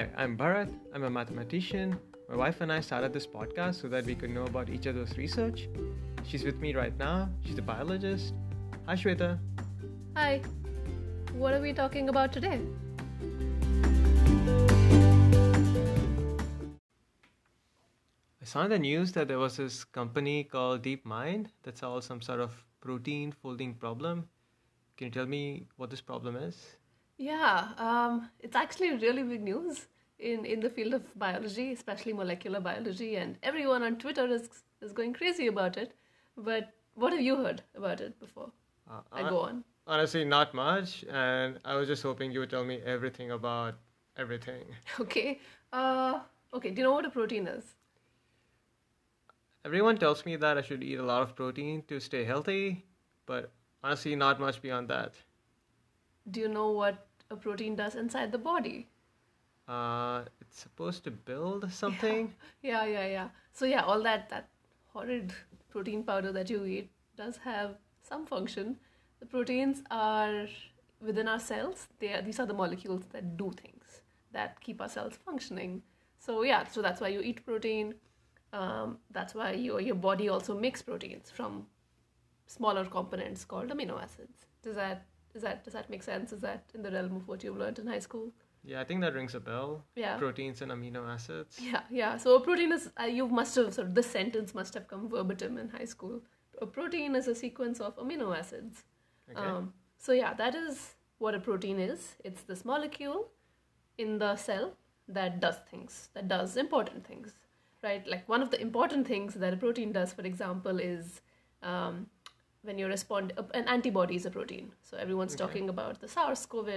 Hi, I'm Bharat. I'm a mathematician. My wife and I started this podcast so that we could know about each other's research. She's with me right now. She's a biologist. Hi, Shweta. Hi. What are we talking about today? I saw in the news that there was this company called DeepMind that solves some sort of protein folding problem. Can you tell me what this problem is? Yeah, um, it's actually really big news in, in the field of biology, especially molecular biology, and everyone on Twitter is, is going crazy about it. But what have you heard about it before? Uh, I go on. Honestly, not much, and I was just hoping you would tell me everything about everything. Okay. Uh, okay, do you know what a protein is? Everyone tells me that I should eat a lot of protein to stay healthy, but honestly, not much beyond that. Do you know what a protein does inside the body? Uh, it's supposed to build something. Yeah, yeah, yeah. So yeah, all that that horrid protein powder that you eat does have some function. The proteins are within our cells. They are, these are the molecules that do things that keep our cells functioning. So yeah, so that's why you eat protein. Um, that's why your your body also makes proteins from smaller components called amino acids. Does that is that does that make sense? Is that in the realm of what you've learned in high school? Yeah, I think that rings a bell. Yeah. Proteins and amino acids. Yeah, yeah. So a protein is uh, you must have sort of this sentence must have come verbatim in high school. A protein is a sequence of amino acids. Okay. Um, so yeah, that is what a protein is. It's this molecule in the cell that does things, that does important things, right? Like one of the important things that a protein does, for example, is um, when you respond, uh, an antibody is a protein. So everyone's Okay. talking about the SARS-CoV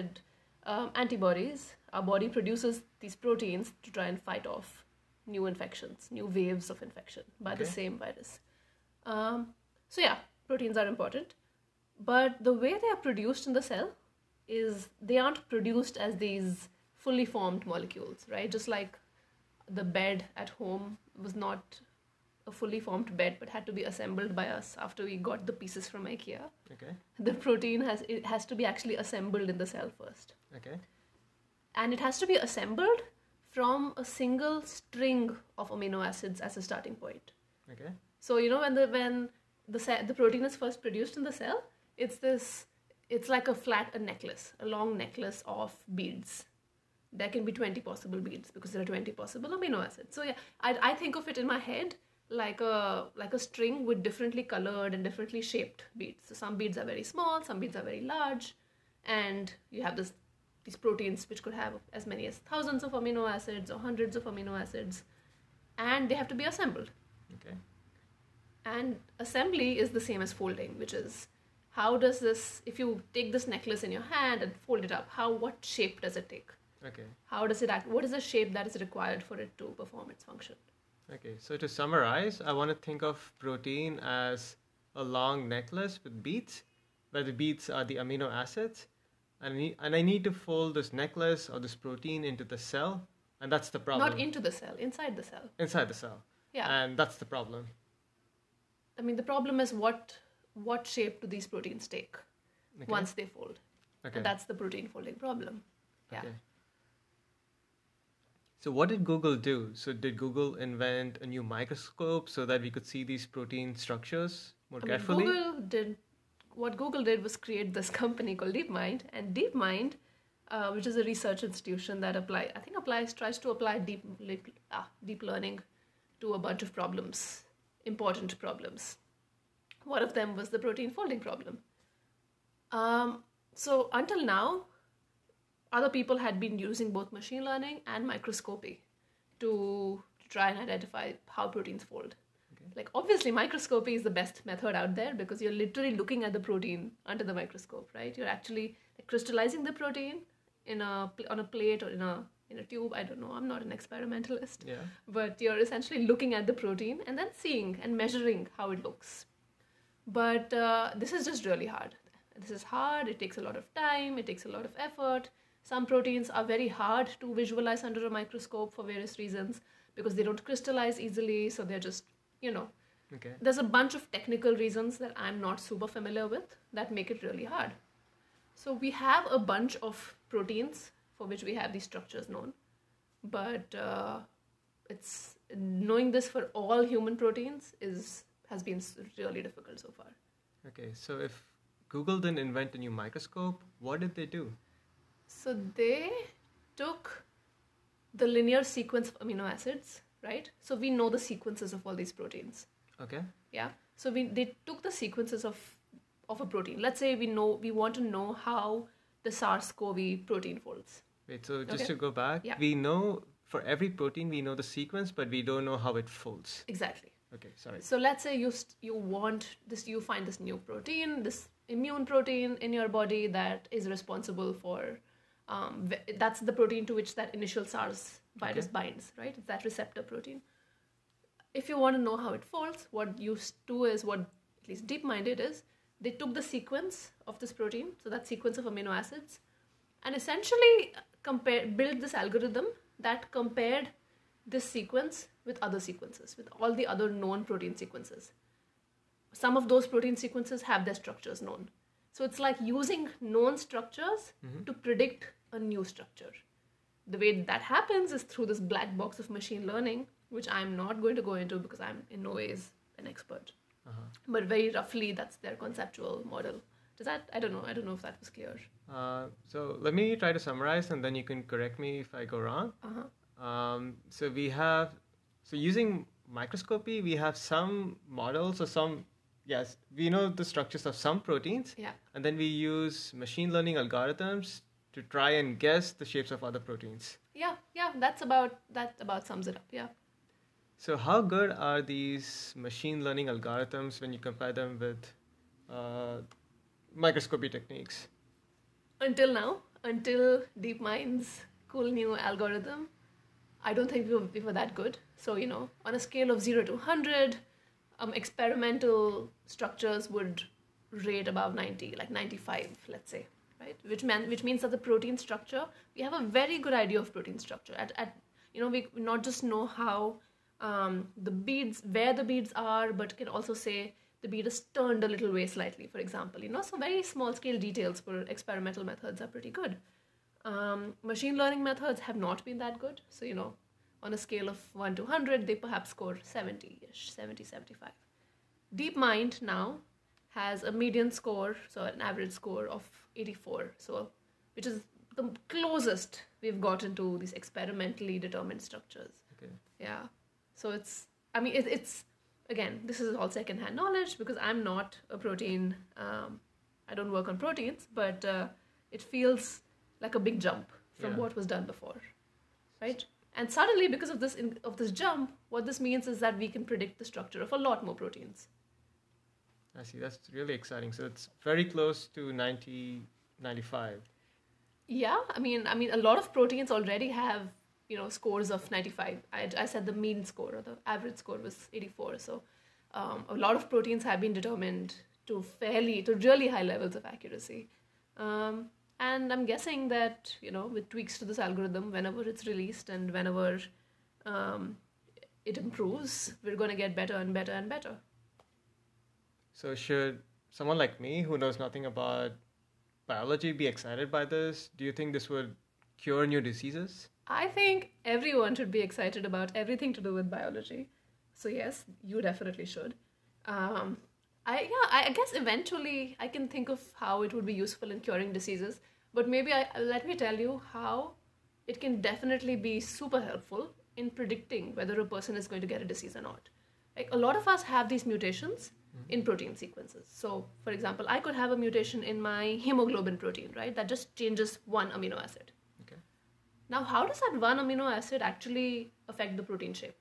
um, antibodies. Our body produces these proteins to try and fight off new infections, new waves of infection by the same virus. Um, so yeah, proteins are important, but the way they are produced in the cell is they aren't produced as these fully formed molecules, right? Just like the bed at home was not a fully formed bed but had to be assembled by us after we got the pieces from IKEA. Okay. The protein has it has to be actually assembled in the cell first. Okay. And it has to be assembled from a single string of amino acids as a starting point. Okay. So you know when the when the ce- the protein is first produced in the cell, it's this it's like a flat a necklace, a long necklace of beads. There can be 20 possible beads because there are 20 possible amino acids. So yeah, I I think of it in my head like a like a string with differently colored and differently shaped beads. So some beads are very small, some beads are very large, and you have this these proteins which could have as many as thousands of amino acids or hundreds of amino acids, and they have to be assembled. Okay. And assembly is the same as folding, which is how does this, if you take this necklace in your hand and fold it up, how, what shape does it take? Okay. How does it act? What is the shape that is required for it to perform its function? Okay. So to summarize, I want to think of protein as a long necklace with beads, where the beads are the amino acids, and I need, and I need to fold this necklace or this protein into the cell, and that's the problem. Not into the cell, inside the cell. inside the cell. Yeah. And that's the problem. I mean, the problem is what what shape do these proteins take Okay. once they fold? Okay. And that's the protein folding problem. Yeah. Okay. So what did Google do? So did Google invent a new microscope so that we could see these protein structures more I mean, carefully? Google did what Google did was create this company called DeepMind, and DeepMind, uh, which is a research institution that apply, I think applies tries to apply deep ah, deep learning to a bunch of problems, important problems. One of them was the protein folding problem. Um, so until now, other people had been using both machine learning and microscopy to, to try and identify how proteins fold. Like obviously, microscopy is the best method out there because you're literally looking at the protein under the microscope, right? You're actually crystallizing the protein in a on a plate or in a in a tube. I don't know. I'm not an experimentalist, Yeah. but you're essentially looking at the protein and then seeing and measuring how it looks. But uh, this is just really hard. This is hard. It takes a lot of time. It takes a lot of effort. Some proteins are very hard to visualize under a microscope for various reasons because they don't crystallize easily. So they're just, you know, Okay. there's a bunch of technical reasons that I'm not super familiar with that make it really hard. So we have a bunch of proteins for which we have these structures known. but uh, it's knowing this for all human proteins is has been really difficult so far. Okay, so if Google didn't invent a new microscope, what did they do? So they took the linear sequence of amino acids, right? So we know the sequences of all these proteins. Okay. Yeah. So we they took the sequences of of a protein. Let's say we know we want to know how the SARS-CoV protein folds. Wait, so just Okay. to go back, Yeah. we know for every protein we know the sequence, but we don't know how it folds. Exactly. Okay, sorry. So let's say you st- you want this you find this new protein, this immune protein in your body that is responsible for um, that's the protein to which that initial SARS virus Okay. binds, right? It's that receptor protein. If you want to know how it folds, what you do is what at least DeepMind did is they took the sequence of this protein, so that sequence of amino acids, and essentially compare build this algorithm that compared this sequence with other sequences, with all the other known protein sequences. Some of those protein sequences have their structures known. So it's like using known structures to predict a new structure. The way that happens is through this black box of machine learning, which I'm not going to go into because I'm in no ways an expert. Uh-huh. But very roughly, that's their conceptual model. Does that? I don't know. I don't know if that was clear. Uh, so let me try to summarize, and then you can correct me if I go wrong. Uh-huh. Um, so we have, so using microscopy, we have some models or some, yes, we know the structures of some proteins, Yeah. and then we use machine learning algorithms to try and guess the shapes of other proteins. Yeah. Yeah. That's about that. About sums it up. Yeah. So how good are these machine learning algorithms when you compare them with uh, microscopy techniques? until now, until DeepMind's cool new algorithm, I don't think we were, we were that good. So, you know, on a scale of 0 to 100, um, experimental structures would rate above 90, like 95, let's say, right? Which, man, which means that the protein structure, we have a very good idea of protein structure. At, at you know, we not just know how um, the beads, where the beads are, but can also say the bead is turned a little way slightly, for example. You know, so very small scale details for experimental methods are pretty good. Um, machine learning methods have not been that good. So, you know, on a scale of 1 to 100, they perhaps score 70 ish, 70, 75. DeepMind now has a median score, so an average score of 84, so which is the closest we've gotten to these experimentally determined structures. Okay. Yeah. So it's, I mean, it, it's, again, this is all secondhand knowledge because I'm not a protein, um, I don't work on proteins, but uh, it feels like a big jump from Yeah. what was done before, right? And suddenly, because of this in, of this jump, what this means is that we can predict the structure of a lot more proteins. I see. That's really exciting. So it's very close to 90, 95. Yeah, I mean, I mean, a lot of proteins already have you know scores of 95. I, I said the mean score or the average score was 84. So um, a lot of proteins have been determined to fairly to really high levels of accuracy. Um, and I'm guessing that you know with tweaks to this algorithm, whenever it's released and whenever um, it improves, we're going to get better and better and better. So should someone like me who knows nothing about biology be excited by this? Do you think this would cure new diseases? I think everyone should be excited about everything to do with biology. So yes, you definitely should. Um, I yeah, I, I guess eventually I can think of how it would be useful in curing diseases. But maybe I let me tell you how it can definitely be super helpful in predicting whether a person is going to get a disease or not. Like a lot of us have these mutations in mm-hmm. protein sequences. So, for example, I could have a mutation in my hemoglobin protein, right? That just changes one amino acid. Okay. Now, how does that one amino acid actually affect the protein shape?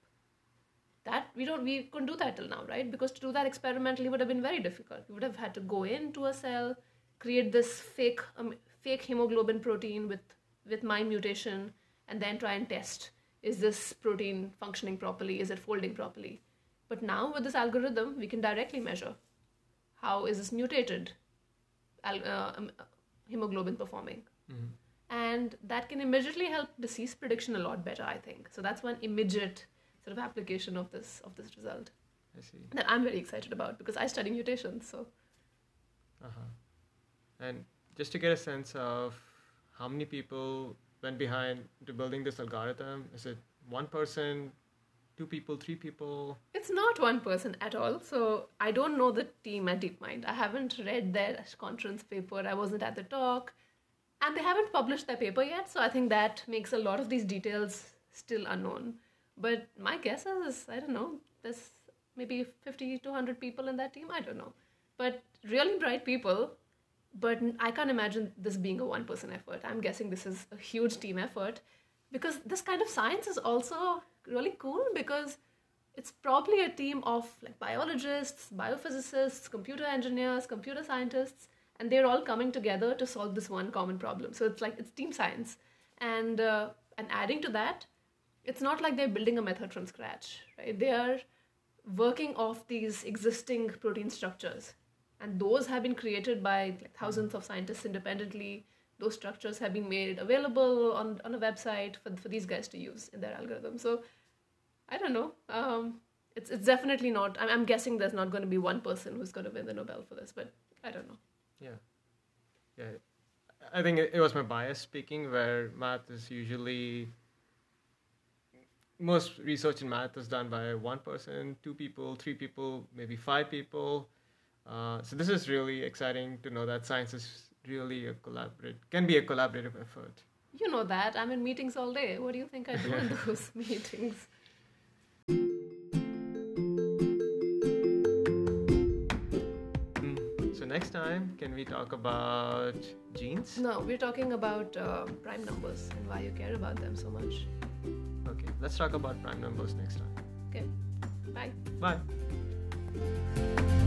That we don't we couldn't do that till now, right? Because to do that experimentally would have been very difficult. We would have had to go into a cell, create this fake um, fake hemoglobin protein with with my mutation, and then try and test is this protein functioning properly? Is it folding properly? But now with this algorithm, we can directly measure how is this mutated uh, um, hemoglobin performing Mhm. and that can immediately help disease prediction a lot better i think so that's one immediate sort of application of this of this result I see. that i'm very excited about because i study mutations so Uh-huh. And just to get a sense of how many people went behind to building this algorithm? Is it one person, two people, three people? It's not one person at all. So I don't know the team at DeepMind. I haven't read their conference paper. I wasn't at the talk. And they haven't published their paper yet. So I think that makes a lot of these details still unknown. But my guess is, I don't know, there's maybe 50 to 100 people in that team. I don't know. But really bright people. But I can't imagine this being a one person effort. I'm guessing this is a huge team effort because this kind of science is also really cool because it's probably a team of like biologists, biophysicists, computer engineers, computer scientists, and they're all coming together to solve this one common problem. So it's like it's team science, and uh, and adding to that, it's not like they're building a method from scratch, right? They are working off these existing protein structures, and those have been created by like, thousands of scientists independently. Those structures have been made available on, on a website for, for these guys to use in their algorithm. So I don't know. Um, it's it's definitely not. I'm, I'm guessing there's not going to be one person who's going to win the Nobel for this, but I don't know. Yeah, yeah. I think it, it was my bias speaking, where math is usually most research in math is done by one person, two people, three people, maybe five people. Uh, so this is really exciting to know that science is really a collaborate can be a collaborative effort. You know that. I'm in meetings all day. What do you think I do in those meetings? Mm, So next time, can we talk about genes? No, we're talking about uh, prime numbers and why you care about them so much. Let's talk about prime numbers next time. Okay, bye. Bye.